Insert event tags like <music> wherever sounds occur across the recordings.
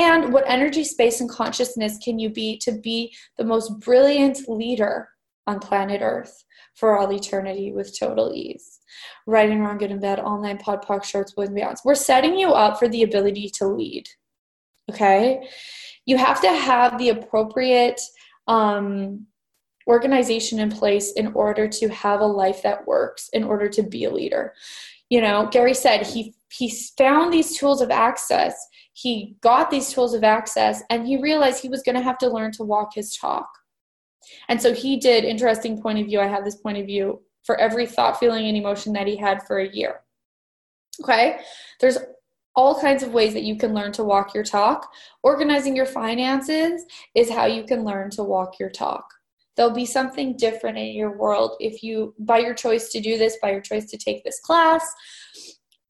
And what energy, space, and consciousness can you be to be the most brilliant leader on planet Earth for all eternity with total ease? Right and wrong, good and bad, all nine pod, POC, shorts, boys, and beyonds. We're setting you up for the ability to lead. Okay? You have to have the appropriate um, organization in place in order to have a life that works, in order to be a leader. You know, Gary said he he found these tools of access. He got these tools of access and he realized he was going to have to learn to walk his talk. And so he did interesting point of view. I have this point of view for every thought, feeling, and emotion that he had for a year. Okay? There's all kinds of ways that you can learn to walk your talk. Organizing your finances is how you can learn to walk your talk. There'll be something different in your world if you, by your choice to do this, by your choice to take this class,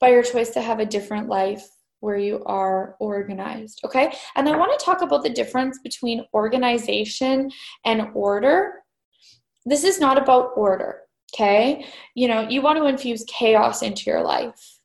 by your choice to have a different life where you are organized. Okay. And I want to talk about the difference between organization and order. This is not about order. Okay. You know, you want to infuse chaos into your life.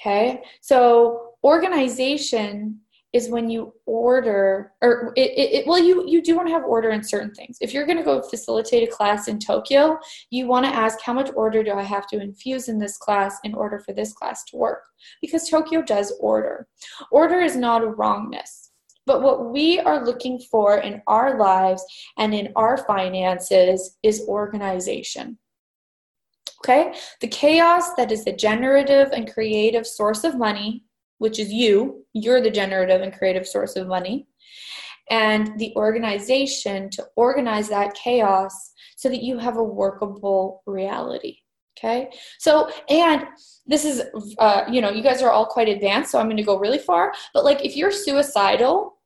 Okay. So organization is when you order or it, it, it, well you you do want to have order in certain things. If you're going to go facilitate a class in tokyo you want to ask how much order do i have to infuse in this class in order for this class to work? Because tokyo does order. Order is not a wrongness. But what we are looking for in our lives and in our finances is organization. Okay? The chaos that is the generative and creative source of money which is you. You're the generative and creative source of money. And the organization to organize that chaos so that you have a workable reality. Okay. So, and this is, uh, you know, you guys are all quite advanced, so I'm going to go really far. But like, if you're suicidal,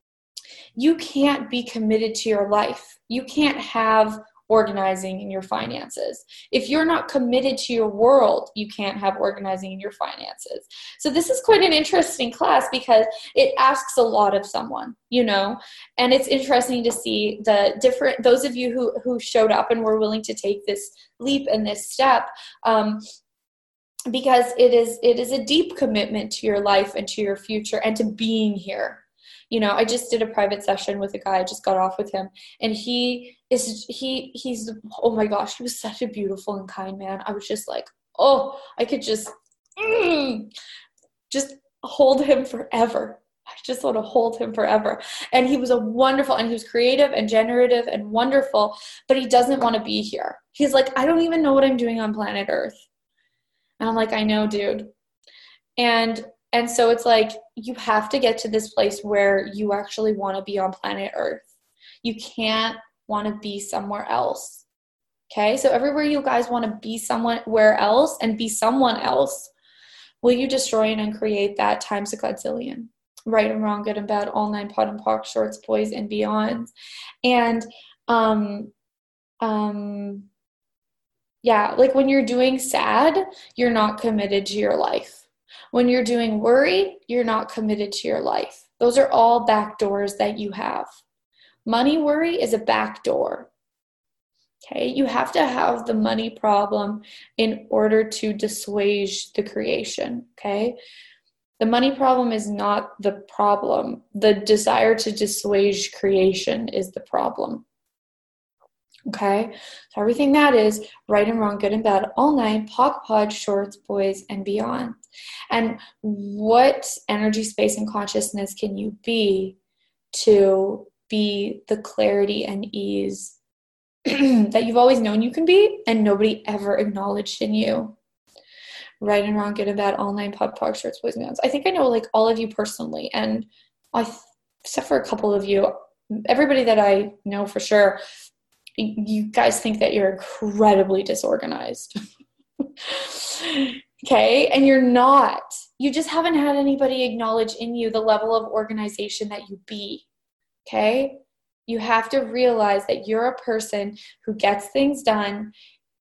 you can't be committed to your life. You can't have organizing in your finances. If you're not committed to your world, you can't have organizing in your finances. So this is quite an interesting class because it asks a lot of someone, you know, and it's interesting to see the different those of you who who showed up and were willing to take this leap and this step. Um, because it is it is a deep commitment to your life and to your future and to being here you know i just did a private session with a guy i just got off with him and he is he he's oh my gosh he was such a beautiful and kind man i was just like oh i could just mm, just hold him forever I just want to hold him forever. And he was a wonderful, and he was creative and generative and wonderful, but he doesn't want to be here. He's like, I don't even know what I'm doing on planet Earth. And I'm like, I know, dude. And and so it's like you have to get to this place where you actually want to be on planet Earth. You can't want to be somewhere else. Okay? So everywhere you guys want to be somewhere else and be someone else, will you destroy and uncreate that times a godzillion? Right and wrong, good and bad, all nine POD and POC, shorts, boys, and beyond. And um um yeah, like when you're doing sad, you're not committed to your life when you're doing worry, you're not committed to your life. Those are all back doors that you have. Money worry is a back door. Okay, you have to have the money problem in order to dissuage the creation. Okay, the money problem is not the problem, the desire to dissuage creation is the problem. Okay, so everything that is right and wrong, good and bad, all nine, POC pod, shorts, boys, and beyond. And what energy, space, and consciousness can you be to be the clarity and ease <clears throat> that you've always known you can be and nobody ever acknowledged in you? Right and wrong, good and bad, all nine, POD, POC, shorts, boys, and beyond. I think I know like all of you personally, and I, except for a couple of you, everybody that I know for sure you guys think that you're incredibly disorganized. <laughs> okay, and you're not. You just haven't had anybody acknowledge in you the level of organization that you be. Okay? You have to realize that you're a person who gets things done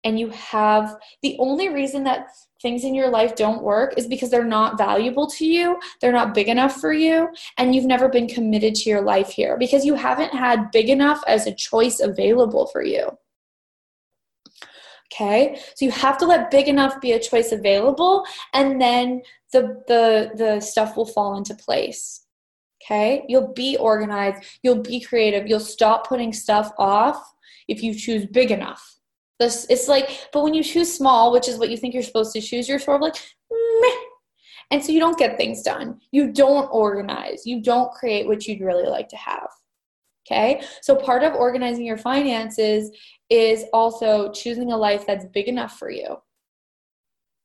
and you have the only reason that things in your life don't work is because they're not valuable to you, they're not big enough for you, and you've never been committed to your life here because you haven't had big enough as a choice available for you. Okay? So you have to let big enough be a choice available and then the the the stuff will fall into place. Okay? You'll be organized, you'll be creative, you'll stop putting stuff off if you choose big enough. This it's like, but when you choose small, which is what you think you're supposed to choose, you're sort of like, meh. And so you don't get things done. You don't organize. You don't create what you'd really like to have. Okay? So part of organizing your finances is also choosing a life that's big enough for you.